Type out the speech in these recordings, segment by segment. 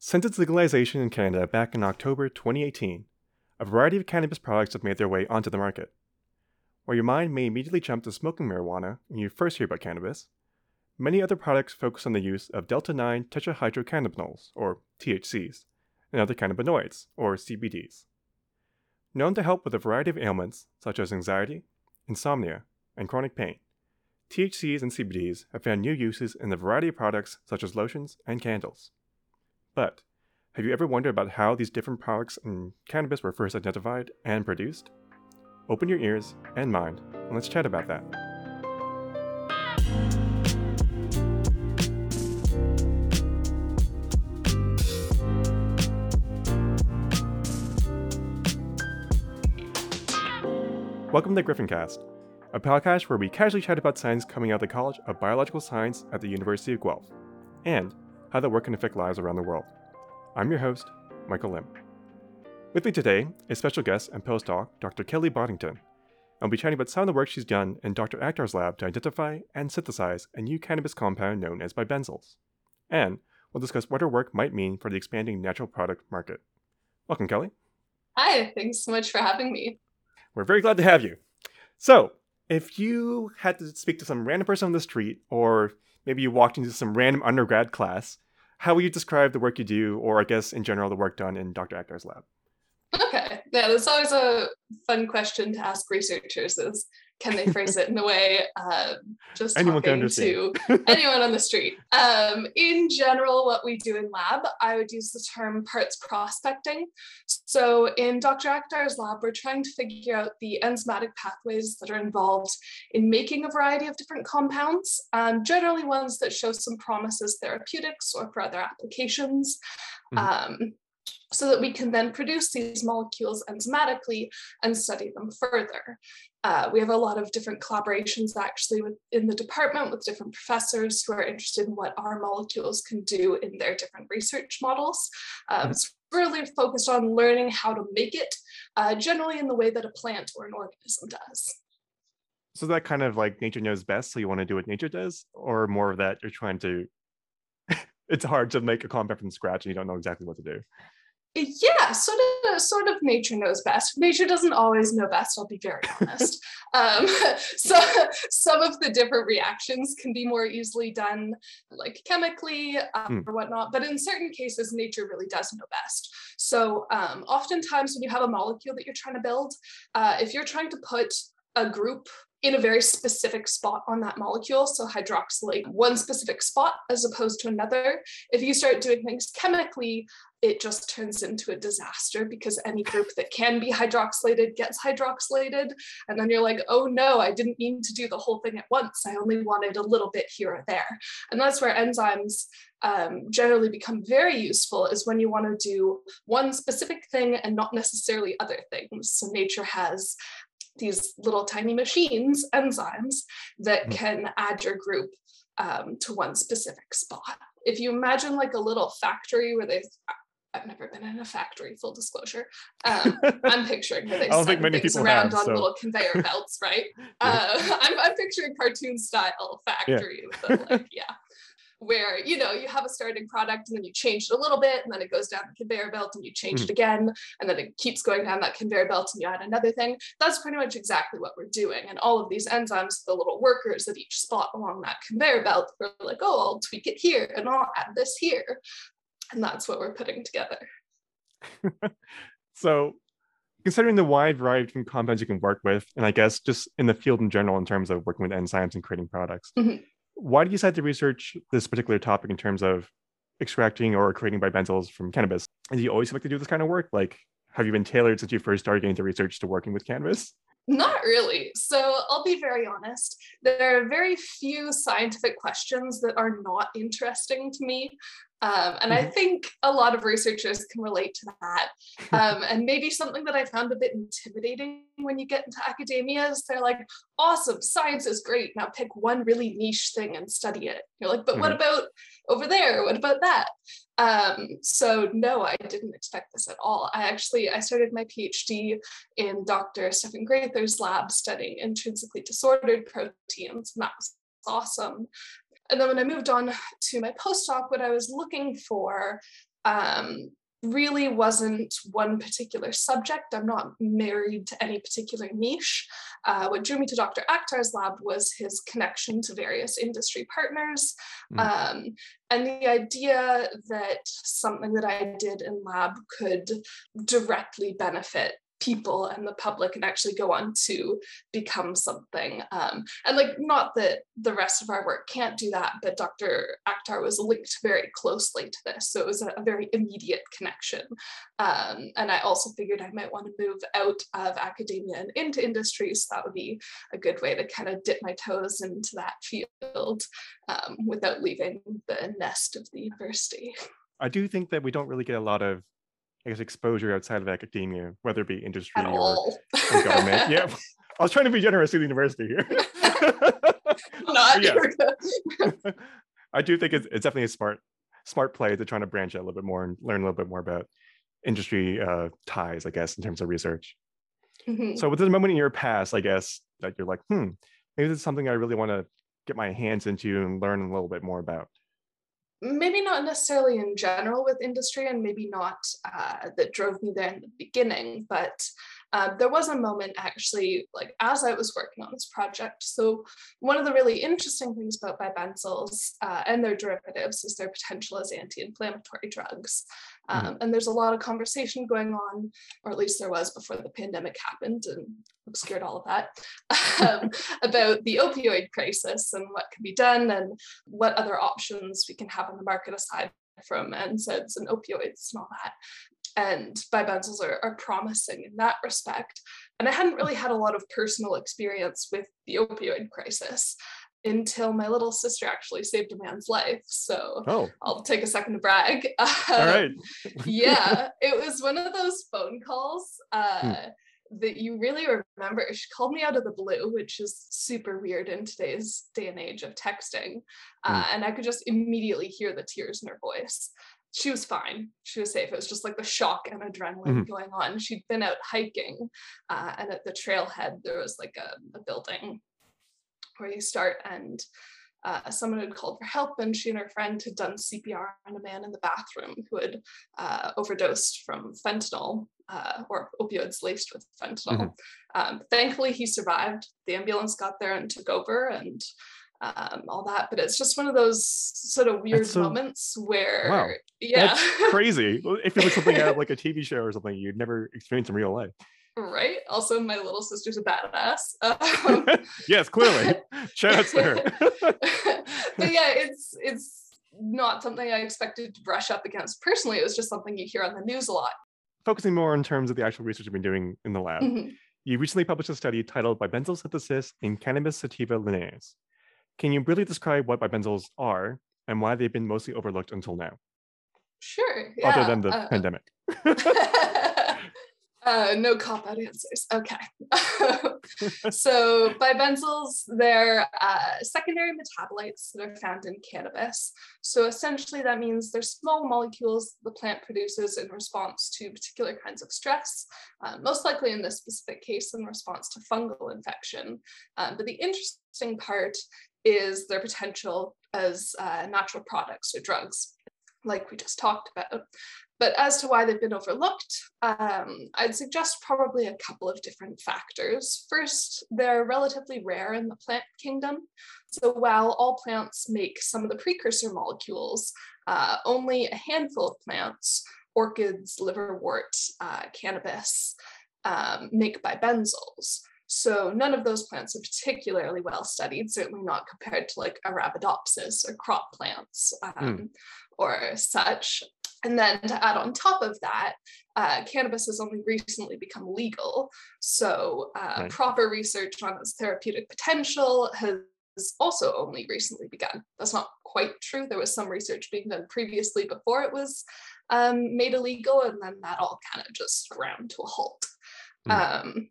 Since its legalization in Canada back in October 2018, a variety of cannabis products have made their way onto the market. While your mind may immediately jump to smoking marijuana when you first hear about cannabis, many other products focus on the use of delta 9 tetrahydrocannabinols, or THCs, and other cannabinoids, or CBDs. Known to help with a variety of ailments such as anxiety, insomnia, and chronic pain, THCs and CBDs have found new uses in a variety of products such as lotions and candles. But have you ever wondered about how these different products in cannabis were first identified and produced? Open your ears and mind, and let's chat about that. Welcome to Griffincast, a podcast where we casually chat about science coming out of the College of Biological Science at the University of Guelph, and how that work can affect lives around the world. I'm your host, Michael Lim. With me today is special guest and postdoc Dr. Kelly Boddington. I'll be chatting about some of the work she's done in Dr. Akhtar's lab to identify and synthesize a new cannabis compound known as bibenzols. And we'll discuss what her work might mean for the expanding natural product market. Welcome, Kelly. Hi, thanks so much for having me. We're very glad to have you. So, if you had to speak to some random person on the street, or maybe you walked into some random undergrad class, how would you describe the work you do, or I guess in general, the work done in Dr. Akhtar's lab? Okay, yeah, that's always a fun question to ask researchers: is can they phrase it in a way uh, just anyone talking to anyone on the street? Um, in general, what we do in lab, I would use the term parts prospecting. So in Dr. Akhtar's lab, we're trying to figure out the enzymatic pathways that are involved in making a variety of different compounds, um, generally ones that show some promise as therapeutics or for other applications. Mm-hmm. Um, so that we can then produce these molecules enzymatically and study them further. Uh, we have a lot of different collaborations actually in the department with different professors who are interested in what our molecules can do in their different research models. Um, mm-hmm. it's really focused on learning how to make it, uh, generally in the way that a plant or an organism does. So that kind of like nature knows best, so you want to do what nature does, or more of that you're trying to. it's hard to make a compound from scratch and you don't know exactly what to do yeah sort of sort of nature knows best. Nature doesn't always know best i'll be very honest. Um, so some of the different reactions can be more easily done like chemically um, mm. or whatnot but in certain cases nature really does know best. So um, oftentimes when you have a molecule that you're trying to build uh, if you're trying to put a group in a very specific spot on that molecule. So hydroxylate one specific spot as opposed to another. If you start doing things chemically, it just turns into a disaster because any group that can be hydroxylated gets hydroxylated. And then you're like, oh no, I didn't mean to do the whole thing at once. I only wanted a little bit here or there. And that's where enzymes um, generally become very useful is when you want to do one specific thing and not necessarily other things. So nature has these little tiny machines, enzymes, that hmm. can add your group um, to one specific spot. If you imagine like a little factory where they I've never been in a factory, full disclosure. Um, I'm picturing where they send things around have, on so. little conveyor belts, right? yeah. uh, I'm, I'm, picturing cartoon style factory yeah. with like, yeah where you know you have a starting product and then you change it a little bit and then it goes down the conveyor belt and you change mm. it again and then it keeps going down that conveyor belt and you add another thing. That's pretty much exactly what we're doing. And all of these enzymes the little workers at each spot along that conveyor belt we're like oh i'll tweak it here and i'll add this here. And that's what we're putting together. So considering the wide variety of compounds you can work with and i guess just in the field in general in terms of working with enzymes and creating products mm-hmm why did you decide to research this particular topic in terms of extracting or creating bibenzols from cannabis? And do you always like to do this kind of work? Like, have you been tailored since you first started getting into research to working with cannabis? Not really. So I'll be very honest. There are very few scientific questions that are not interesting to me. Um, and I mm-hmm. think a lot of researchers can relate to that. Um, and maybe something that I found a bit intimidating when you get into academia is they're like, awesome, science is great. Now pick one really niche thing and study it. You're like, but mm-hmm. what about over there? What about that? Um, so no, I didn't expect this at all. I actually I started my PhD in Dr. Stefan Grather's lab studying intrinsically disordered proteins, and that was awesome. And then when I moved on to my postdoc, what I was looking for um, really wasn't one particular subject. I'm not married to any particular niche. Uh, what drew me to Dr. Akhtar's lab was his connection to various industry partners mm. um, and the idea that something that I did in lab could directly benefit people and the public and actually go on to become something. Um, and like, not that the rest of our work can't do that, but Dr. Akhtar was linked very closely to this. So it was a, a very immediate connection. Um, and I also figured I might want to move out of academia and into industry. So that would be a good way to kind of dip my toes into that field um, without leaving the nest of the university. I do think that we don't really get a lot of I guess exposure outside of academia, whether it be industry or government. yeah, I was trying to be generous to the university here. Not yeah. I do think it's, it's definitely a smart smart play to trying to branch out a little bit more and learn a little bit more about industry uh, ties, I guess, in terms of research. Mm-hmm. So, with this moment in your past, I guess that you're like, hmm, maybe this is something I really want to get my hands into and learn a little bit more about maybe not necessarily in general with industry and maybe not uh, that drove me there in the beginning but uh, there was a moment actually like as i was working on this project so one of the really interesting things about bibenzols uh, and their derivatives is their potential as anti-inflammatory drugs Mm-hmm. Um, and there's a lot of conversation going on, or at least there was before the pandemic happened and obscured all of that, um, about the opioid crisis and what can be done and what other options we can have on the market aside from NSAIDs and opioids and all that. And bibenzols are, are promising in that respect. And I hadn't really had a lot of personal experience with the opioid crisis until my little sister actually saved a man's life. So oh. I'll take a second to brag. All right. yeah, it was one of those phone calls uh, hmm. that you really remember. She called me out of the blue, which is super weird in today's day and age of texting. Uh, hmm. And I could just immediately hear the tears in her voice. She was fine. She was safe. It was just like the shock and adrenaline mm-hmm. going on. She'd been out hiking, uh, and at the trailhead, there was like a, a building where you start and uh, someone had called for help and she and her friend had done CPR on a man in the bathroom who had uh, overdosed from fentanyl uh, or opioids laced with fentanyl. Mm-hmm. Um, thankfully, he survived. The ambulance got there and took over and um, all that. But it's just one of those sort of weird so, moments where, wow, yeah, that's crazy. If it was something out of like a TV show or something you'd never experience in real life. Right. Also, my little sister's a badass. Um, yes, clearly. Shout out to her. but yeah, it's it's not something I expected to brush up against personally. It was just something you hear on the news a lot. Focusing more in terms of the actual research you've been doing in the lab, mm-hmm. you recently published a study titled Bibenzyl synthesis in Cannabis sativa linnaeus. Can you really describe what bibenzols are and why they've been mostly overlooked until now? Sure. Yeah. Other than the uh, pandemic. Uh, no cop out answers. Okay. so bibenzols, they're uh, secondary metabolites that are found in cannabis. So essentially that means they're small molecules the plant produces in response to particular kinds of stress, uh, most likely in this specific case in response to fungal infection. Um, but the interesting part is their potential as uh, natural products or drugs like we just talked about. But as to why they've been overlooked, um, I'd suggest probably a couple of different factors. First, they're relatively rare in the plant kingdom. So while all plants make some of the precursor molecules, uh, only a handful of plants, orchids, liverwort, uh, cannabis, um, make bibenzols. So none of those plants are particularly well studied, certainly not compared to like Arabidopsis or crop plants um, mm. or such. And then to add on top of that, uh, cannabis has only recently become legal. So uh, right. proper research on its therapeutic potential has also only recently begun. That's not quite true. There was some research being done previously before it was um, made illegal, and then that all kind of just ground to a halt. Mm. Um,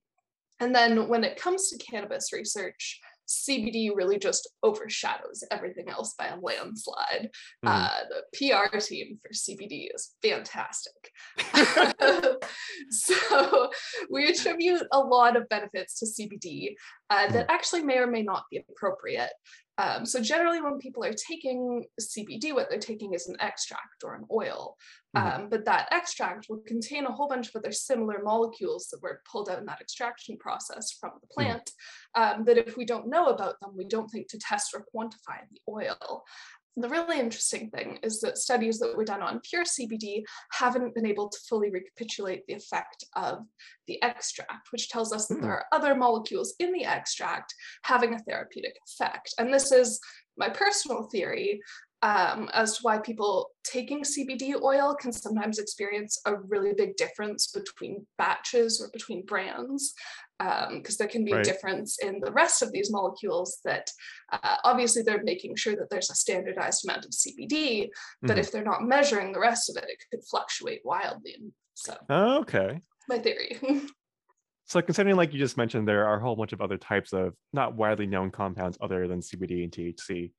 and then when it comes to cannabis research, CBD really just overshadows everything else by a landslide. Mm. Uh, the PR team for CBD is fantastic. so we attribute a lot of benefits to CBD uh, that actually may or may not be appropriate. Um, so generally, when people are taking CBD, what they're taking is an extract or an oil. Mm-hmm. Um, but that extract will contain a whole bunch of other similar molecules that were pulled out in that extraction process from the mm-hmm. plant. Mm-hmm. Um, that if we don't know about them, we don't think to test or quantify the oil the really interesting thing is that studies that were done on pure CBD haven't been able to fully recapitulate the effect of the extract, which tells us that there hmm. are other molecules in the extract having a therapeutic effect. And this is my personal theory um, as to why people taking CBD oil can sometimes experience a really big difference between batches or between brands because um, there can be right. a difference in the rest of these molecules that uh, obviously they're making sure that there's a standardized amount of CBD, but mm-hmm. if they're not measuring the rest of it, it could fluctuate wildly. So, oh, okay. My theory. so, considering, like you just mentioned, there are a whole bunch of other types of not widely known compounds other than CBD and THC,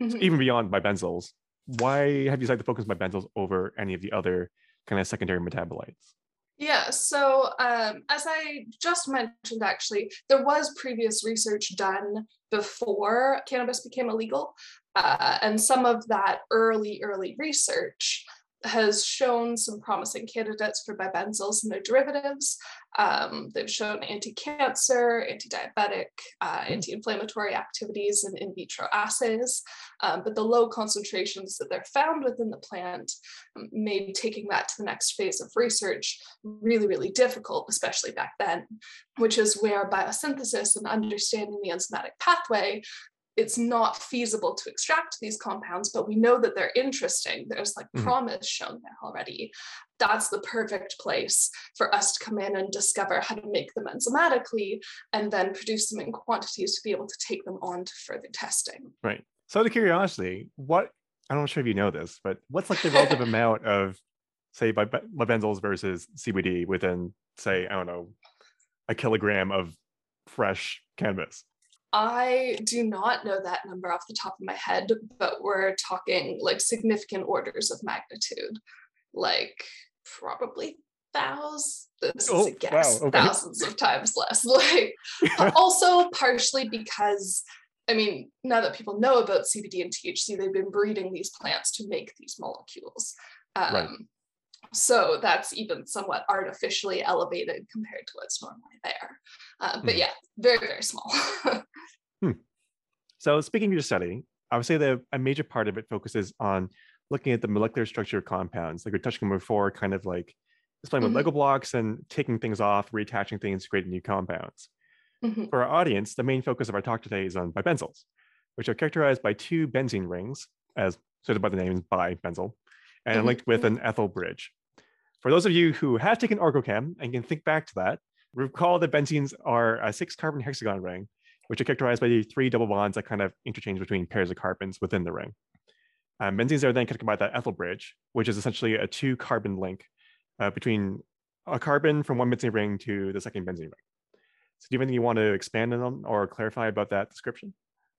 mm-hmm. so even beyond my bibenzols. Why have you decided to focus on bibenzols over any of the other kind of secondary metabolites? Yeah, so um, as I just mentioned, actually, there was previous research done before cannabis became illegal. Uh, and some of that early, early research has shown some promising candidates for bibenzols and their derivatives. Um, they've shown anti-cancer, anti-diabetic, uh, hmm. anti-inflammatory activities in in vitro assays, um, but the low concentrations that they're found within the plant um, made taking that to the next phase of research really, really difficult, especially back then, which is where biosynthesis and understanding the enzymatic pathway it's not feasible to extract these compounds, but we know that they're interesting. There's like mm-hmm. promise shown there already. That's the perfect place for us to come in and discover how to make them enzymatically and then produce them in quantities to be able to take them on to further testing. Right. So, out of curiosity, what I'm not sure if you know this, but what's like the relative amount of, say, bibenzols versus CBD within, say, I don't know, a kilogram of fresh cannabis? I do not know that number off the top of my head, but we're talking like significant orders of magnitude, like probably thousands. This oh, is a guess, wow, okay. thousands of times less. Like also partially because I mean, now that people know about CBD and THC, they've been breeding these plants to make these molecules. Um, right. So that's even somewhat artificially elevated compared to what's normally there. Uh, but hmm. yeah, very, very small. hmm. So speaking of your study, I would say that a major part of it focuses on looking at the molecular structure of compounds, like we touched on before, kind of like displaying mm-hmm. with Lego blocks and taking things off, reattaching things, creating new compounds. Mm-hmm. For our audience, the main focus of our talk today is on bibenzols, which are characterized by two benzene rings, as stated by the name bibenzyl, and mm-hmm. linked with an ethyl bridge. For those of you who have taken OrgoChem and can think back to that, recall that benzenes are a six carbon hexagon ring, which are characterized by the three double bonds that kind of interchange between pairs of carbons within the ring. Um, benzenes are then connected by that ethyl bridge, which is essentially a two carbon link uh, between a carbon from one benzene ring to the second benzene ring. So, do you have anything you want to expand on or clarify about that description?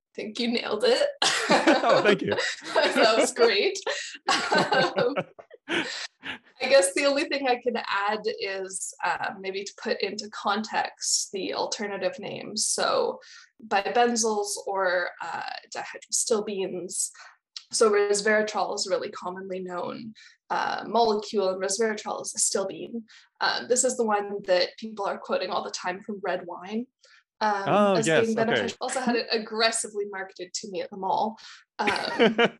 I think you nailed it. oh, thank you. that was great. Um, I guess the only thing I could add is uh, maybe to put into context the alternative names. So, bibenzols or uh, dihydrostilbenes. So, resveratrol is a really commonly known uh, molecule, and resveratrol is a stilbene. Um, this is the one that people are quoting all the time from red wine. Um, oh, as yes, being beneficial. Okay. Also had it aggressively marketed to me at the mall. Um,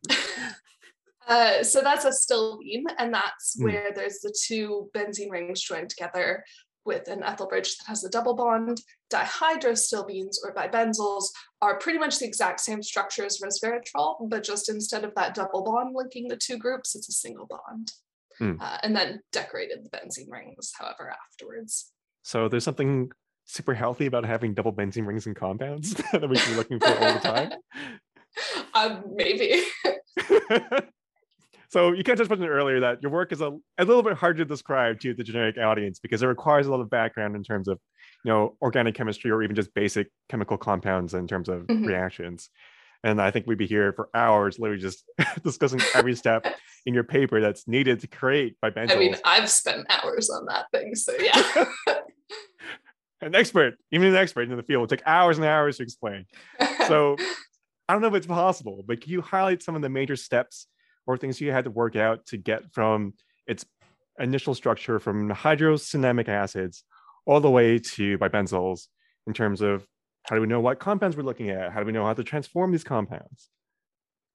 Uh, so that's a stilbene, and that's mm. where there's the two benzene rings joined together with an ethyl bridge that has a double bond. Dihydrostilbenes or bibenzols are pretty much the exact same structure as resveratrol, but just instead of that double bond linking the two groups, it's a single bond. Mm. Uh, and then decorated the benzene rings, however, afterwards. So there's something super healthy about having double benzene rings and compounds that we should be looking for all the time. um, maybe. So you kind of touched on it earlier that your work is a, a little bit hard to describe to the generic audience because it requires a lot of background in terms of, you know, organic chemistry or even just basic chemical compounds in terms of mm-hmm. reactions. And I think we'd be here for hours, literally just discussing every step in your paper that's needed to create bibenzols. I mean, I've spent hours on that thing, so yeah. An expert, even an expert in the field, will take hours and hours to explain. So I don't know if it's possible, but can you highlight some of the major steps or things you had to work out to get from its initial structure from hydrocinamic acids all the way to bibenzols in terms of how do we know what compounds we're looking at? How do we know how to transform these compounds?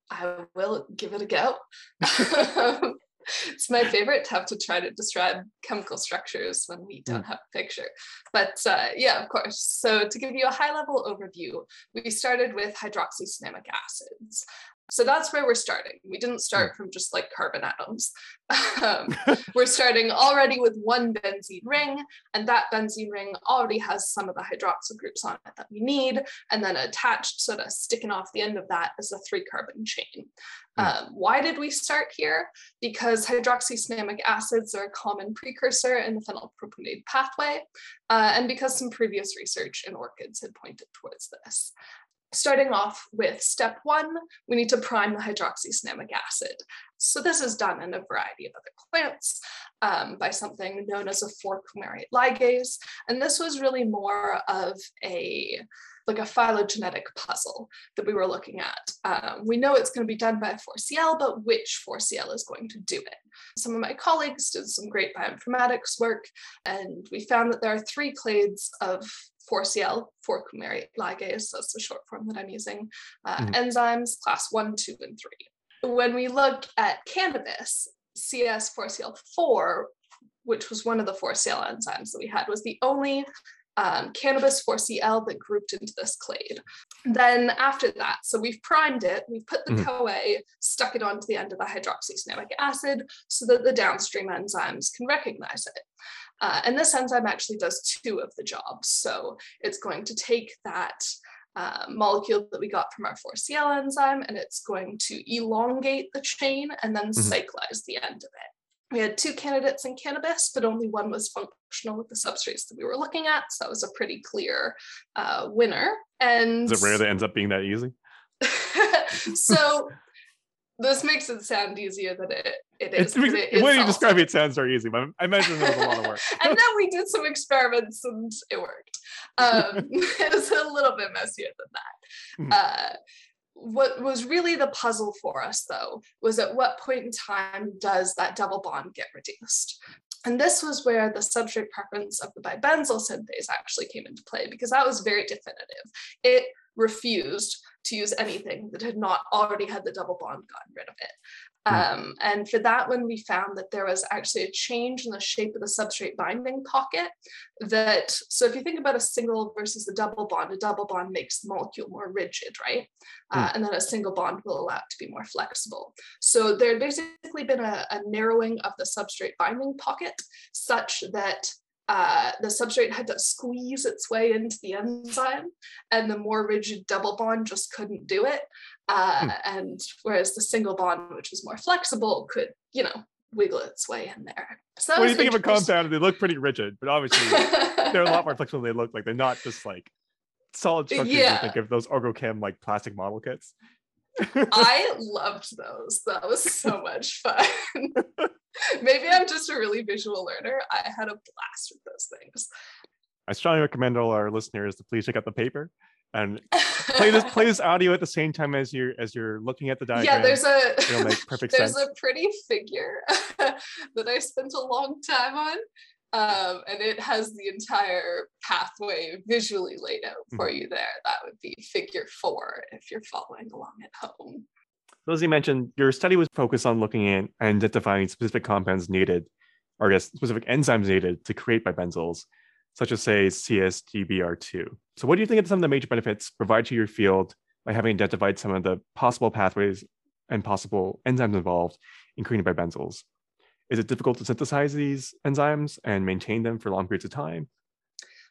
I will give it a go. Um, it's my favorite to have to try to describe chemical structures when we don't mm. have a picture. But uh, yeah, of course. So to give you a high level overview, we started with hydroxycinamic acids. So that's where we're starting. We didn't start from just like carbon atoms. Um, we're starting already with one benzene ring, and that benzene ring already has some of the hydroxyl groups on it that we need. And then attached, sort of sticking off the end of that, is a three carbon chain. Hmm. Um, why did we start here? Because hydroxycinamic acids are a common precursor in the phenylpropionate pathway, uh, and because some previous research in orchids had pointed towards this starting off with step one, we need to prime the hydroxycinamic acid. So this is done in a variety of other plants um, by something known as a 4-coumarate ligase. And this was really more of a like a phylogenetic puzzle that we were looking at. Um, we know it's going to be done by 4CL, but which 4CL is going to do it? Some of my colleagues did some great bioinformatics work, and we found that there are three clades of 4CL, 4-coumarate ligase, that's the short form that I'm using, uh, mm-hmm. enzymes class 1, 2, and 3. When we look at cannabis, CS4CL4, which was one of the 4CL enzymes that we had, was the only um, cannabis 4CL that grouped into this clade. Then after that, so we've primed it, we've put the mm-hmm. CoA, stuck it onto the end of the hydroxycinamic acid so that the downstream enzymes can recognize it. Uh, and this enzyme actually does two of the jobs. So it's going to take that uh, molecule that we got from our 4CL enzyme and it's going to elongate the chain and then mm-hmm. cyclize the end of it. We had two candidates in cannabis, but only one was functional with the substrates that we were looking at. So that was a pretty clear uh, winner. And is it rare that ends up being that easy? so this makes it sound easier than it, it is. It when you describe it, it sounds very easy, but I imagine there was a lot of work. and then we did some experiments and it worked. Um, it was a little bit messier than that. Mm-hmm. Uh, what was really the puzzle for us, though, was at what point in time does that double bond get reduced? And this was where the substrate preference of the bibenzyl synthase actually came into play because that was very definitive. It refused to use anything that had not already had the double bond gotten rid of it. Hmm. Um, and for that one, we found that there was actually a change in the shape of the substrate binding pocket. That so if you think about a single versus a double bond, a double bond makes the molecule more rigid, right? Uh, hmm. and then a single bond will allow it to be more flexible. So there had basically been a, a narrowing of the substrate binding pocket such that uh, the substrate had to squeeze its way into the enzyme, and the more rigid double bond just couldn't do it. Uh, hmm. And whereas the single bond, which was more flexible, could, you know, wiggle its way in there. So what do you think of a compound, they look pretty rigid, but obviously they're a lot more flexible than they look like. They're not just like solid structures. Yeah. think of those OrgoChem like plastic model kits. I loved those. That was so much fun. Maybe I'm just a really visual learner. I had a blast with those things. I strongly recommend all our listeners to please check out the paper and play this play this audio at the same time as you're as you're looking at the diagram. Yeah, there's a it'll make perfect there's sense. a pretty figure that I spent a long time on. Um, and it has the entire pathway visually laid out for mm-hmm. you there. That would be figure four if you're following along at home. So as you mentioned, your study was focused on looking at and identifying specific compounds needed, or I guess specific enzymes needed to create bibenzols, such as say CSTBR2. So what do you think of some of the major benefits provided to your field by having identified some of the possible pathways and possible enzymes involved in creating bibenzols? Is it difficult to synthesize these enzymes and maintain them for long periods of time?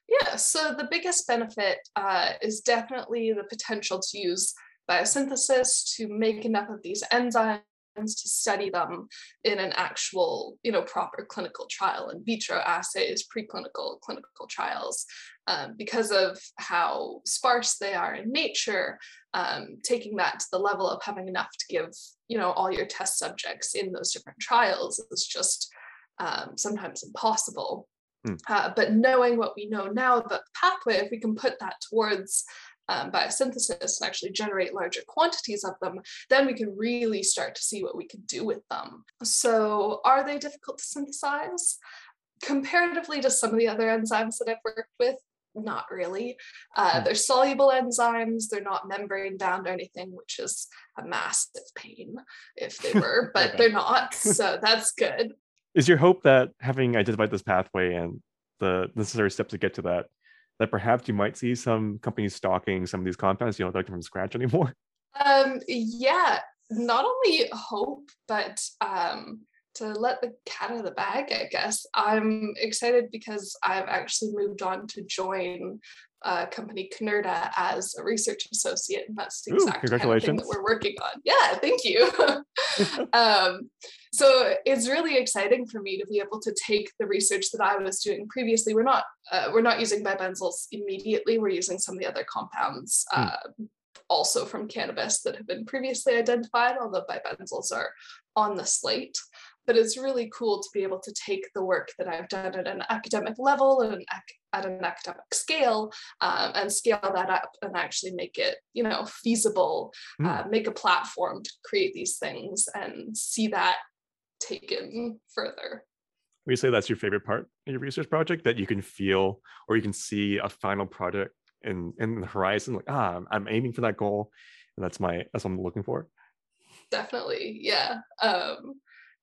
Yeah, so the biggest benefit uh, is definitely the potential to use biosynthesis to make enough of these enzymes to study them in an actual, you know, proper clinical trial in vitro assays, preclinical, clinical trials. Um, because of how sparse they are in nature, um, taking that to the level of having enough to give, you know, all your test subjects in those different trials is just um, sometimes impossible. Mm. Uh, but knowing what we know now about the pathway, if we can put that towards um, biosynthesis and actually generate larger quantities of them, then we can really start to see what we can do with them. So, are they difficult to synthesize? Comparatively to some of the other enzymes that I've worked with, not really. Uh, hmm. they're soluble enzymes, they're not membrane bound or anything, which is a massive pain if they were, but okay. they're not. So that's good. Is your hope that having identified this pathway and the necessary steps to get to that, that perhaps you might see some companies stocking some of these compounds, you don't like them from scratch anymore? Um, yeah, not only hope, but um, to let the cat out of the bag, I guess. I'm excited because I've actually moved on to join a company Canerta as a research associate, and that's the exact kind of thing that we're working on. Yeah, thank you. um, so it's really exciting for me to be able to take the research that I was doing previously. We're not uh, we're not using bibenzols immediately. We're using some of the other compounds. Hmm. Uh, also from cannabis that have been previously identified, although bibenzols are on the slate but it's really cool to be able to take the work that I've done at an academic level and an at an academic scale um, and scale that up and actually make it, you know, feasible, mm. uh, make a platform to create these things and see that taken further. Would you say that's your favorite part of your research project that you can feel or you can see a final product in in the horizon like ah I'm, I'm aiming for that goal and that's my that's what I'm looking for definitely yeah um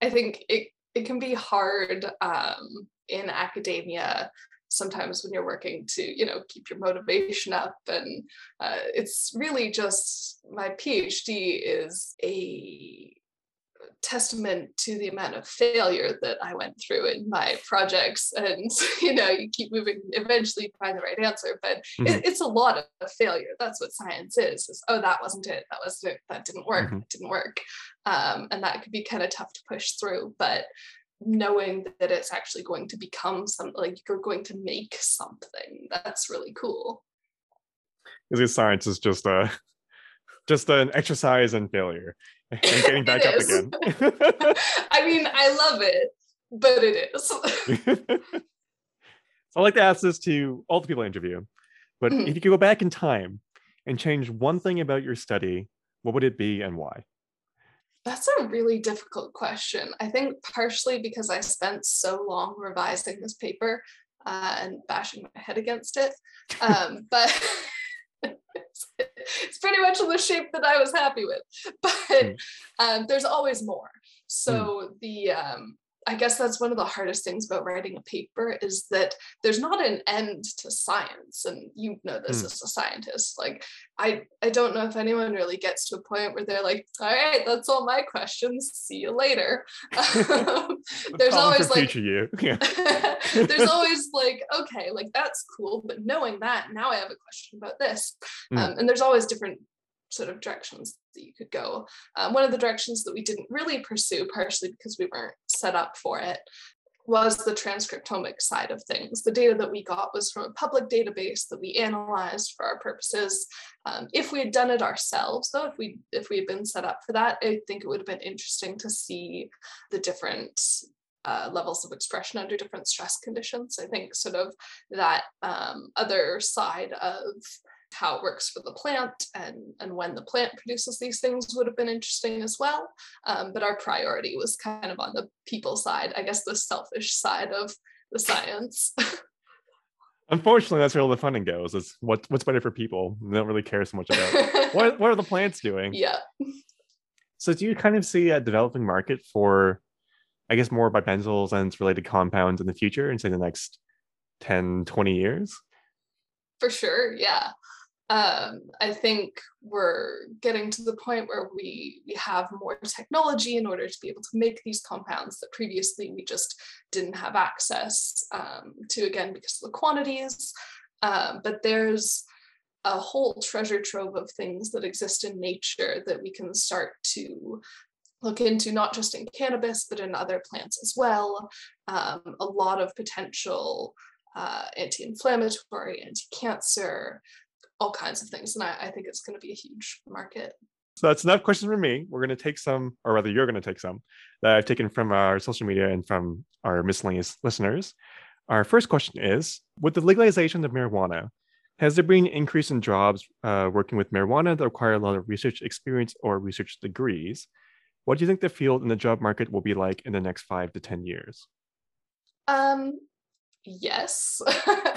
I think it it can be hard um, in academia sometimes when you're working to you know keep your motivation up and uh, it's really just my phd is a testament to the amount of failure that I went through in my projects. And, you know, you keep moving, eventually you find the right answer, but mm-hmm. it, it's a lot of failure. That's what science is, is, oh, that wasn't it. That was it. That didn't work. Mm-hmm. didn't work. Um, and that could be kind of tough to push through. But knowing that it's actually going to become something like you're going to make something, that's really cool. Because science is just a just an exercise in failure and getting back up again. I mean, I love it, but it is. so I like to ask this to all the people I interview. But mm-hmm. if you could go back in time and change one thing about your study, what would it be and why? That's a really difficult question. I think partially because I spent so long revising this paper uh, and bashing my head against it. Um, but it's pretty much in the shape that I was happy with. But mm. um, there's always more. So mm. the um, I guess that's one of the hardest things about writing a paper is that there's not an end to science. And you know this mm. as a scientist. Like I I don't know if anyone really gets to a point where they're like, all right, that's all my questions. See you later. there's always like you. Yeah. there's always like, okay, like that's cool. But knowing that, now I have a question about this. Mm. Um, and there's always different sort of directions that you could go. Um, one of the directions that we didn't really pursue, partially because we weren't set up for it, was the transcriptomic side of things. The data that we got was from a public database that we analyzed for our purposes. Um, if we had done it ourselves, though, if we if we had been set up for that, I think it would have been interesting to see the different uh, levels of expression under different stress conditions. I think sort of that um, other side of how it works for the plant and, and when the plant produces these things would have been interesting as well. Um, but our priority was kind of on the people side, I guess the selfish side of the science. Unfortunately, that's where all the funding goes. Is what what's better for people. They don't really care so much about what what are the plants doing. Yeah. So do you kind of see a developing market for, I guess, more bibenzols and related compounds in the future in say the next 10, 20 years? For sure, yeah um, I think we're getting to the point where we, we have more technology in order to be able to make these compounds that previously we just didn't have access um, to, again, because of the quantities. Um, but there's a whole treasure trove of things that exist in nature that we can start to look into, not just in cannabis, but in other plants as well. Um, a lot of potential uh, anti inflammatory, anti cancer, all kinds of things. And I, I think it's going to be a huge market. So that's enough questions for me. We're going to take some, or rather, you're going to take some that I've taken from our social media and from our miscellaneous listeners. Our first question is With the legalization of marijuana, Has there been an increase in jobs uh, working with marijuana that require a lot of research experience or research degrees? What do you think the field and the job market will be like in the next five to 10 years? Um, yes.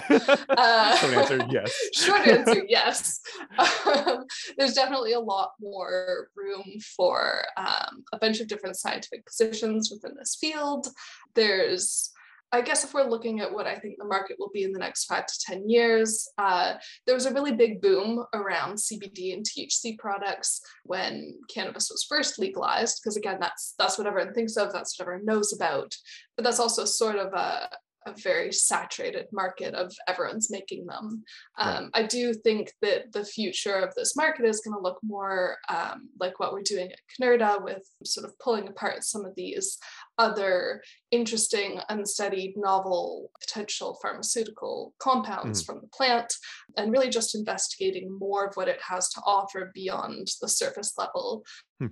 uh, short answer, yes. short answer, yes. Um, there's definitely a lot more room for um, a bunch of different scientific positions within this field. There's I guess if we're looking at what I think the market will be in the next five to 10 years, uh, there was a really big boom around CBD and THC products when cannabis was first legalized, because again, that's that's what everyone thinks of, that's what everyone knows about. But that's also sort of a, a very saturated market of everyone's making them. Um, right. I do think that the future of this market is going to look more um, like what we're doing at CNERDA with sort of pulling apart some of these other interesting, unstudied, novel, potential pharmaceutical compounds mm. from the plant, and really just investigating more of what it has to offer beyond the surface level. Hmm.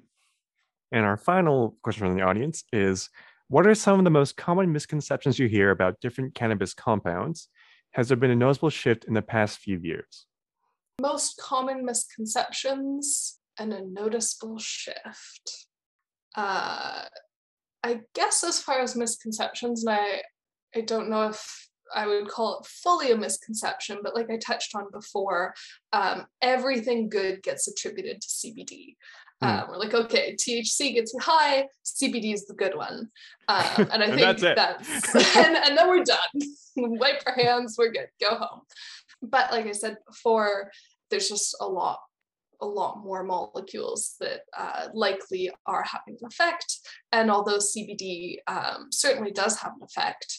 And our final question from the audience is what are some of the most common misconceptions you hear about different cannabis compounds? Has there been a noticeable shift in the past few years? Most common misconceptions and a noticeable shift. Uh, I guess as far as misconceptions, and I, I don't know if I would call it fully a misconception, but like I touched on before, um, everything good gets attributed to CBD. Mm. we're like, okay, THC gets you high, CBD is the good one. Um, and I and think that's, that's and, and then we're done. Wipe our hands, we're good, go home. But like I said before, there's just a lot a lot more molecules that uh, likely are having an effect. And although CBD um, certainly does have an effect,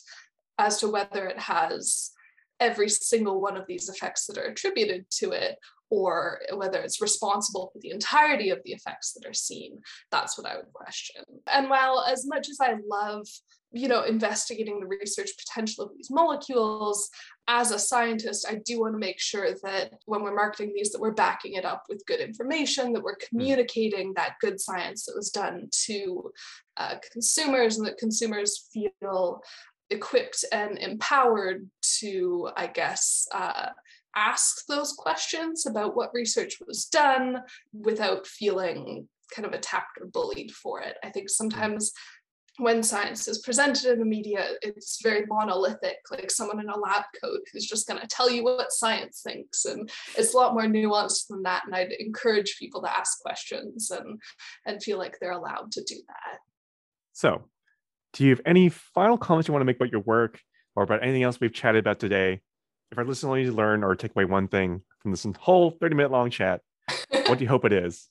as to whether it has every single one of these effects that are attributed to it or whether it's responsible for the entirety of the effects that are seen that's what i would question and while as much as i love you know investigating the research potential of these molecules as a scientist i do want to make sure that when we're marketing these that we're backing it up with good information that we're hmm. communicating that good science that was done to uh, consumers and that consumers feel equipped and empowered to i guess uh, ask those questions about what research was done without feeling kind of attacked or bullied for it. I think sometimes when science is presented in the media, it's very monolithic, like someone in a lab coat who's just going to tell you what science thinks. And it's a lot more nuanced than that. And I'd encourage people to ask questions and, and feel like they're allowed to do that. So, do you have any final comments you want to make about your work or about anything else we've chatted about today if our listeners only to learn or take away one thing from this whole 30 minute long chat, what do you hope it is?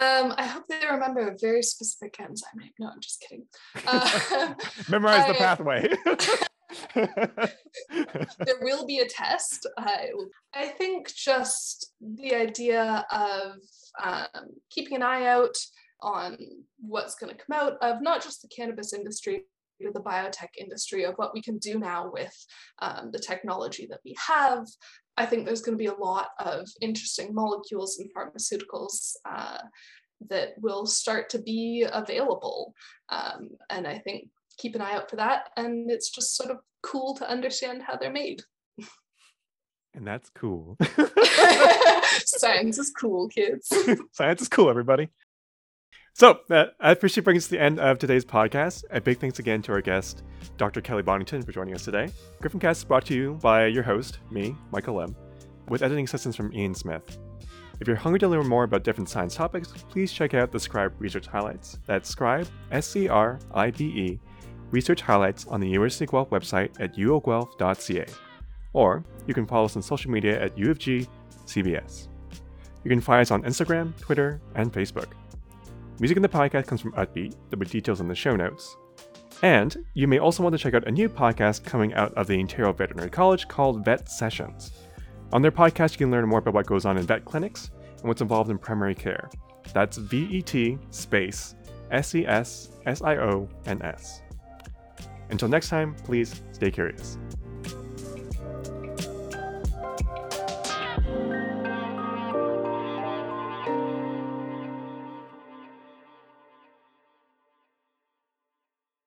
Um, I hope they remember a very specific enzyme name. No, I'm just kidding. Uh, Memorize I, the pathway. there will be a test. I, I think just the idea of um, keeping an eye out on what's going to come out of not just the cannabis industry, the biotech industry of what we can do now with um, the technology that we have. I think there's going to be a lot of interesting molecules and pharmaceuticals uh, that will start to be available. Um, and I think keep an eye out for that. And it's just sort of cool to understand how they're made. And that's cool. Science is cool, kids. Science is cool, everybody. So uh, I appreciate bringing us to the end of today's podcast. A big thanks again to our guest, Dr. Kelly Bonington, for joining us today. GriffinCast is brought to you by your host, me, Michael Lem, with editing assistance from Ian Smith. If you're hungry to learn more about different science topics, please check out the Scribe Research Highlights. That's Scribe, S C R I B E, Research Highlights on the University of Guelph website at uoguelph.ca. Or you can follow us on social media at UofG CBS. You can find us on Instagram, Twitter, and Facebook. Music in the podcast comes from Utbeat, there will be details in the show notes. And you may also want to check out a new podcast coming out of the Ontario Veterinary College called Vet Sessions. On their podcast, you can learn more about what goes on in vet clinics and what's involved in primary care. That's V E T space S E S S I O N S. Until next time, please stay curious.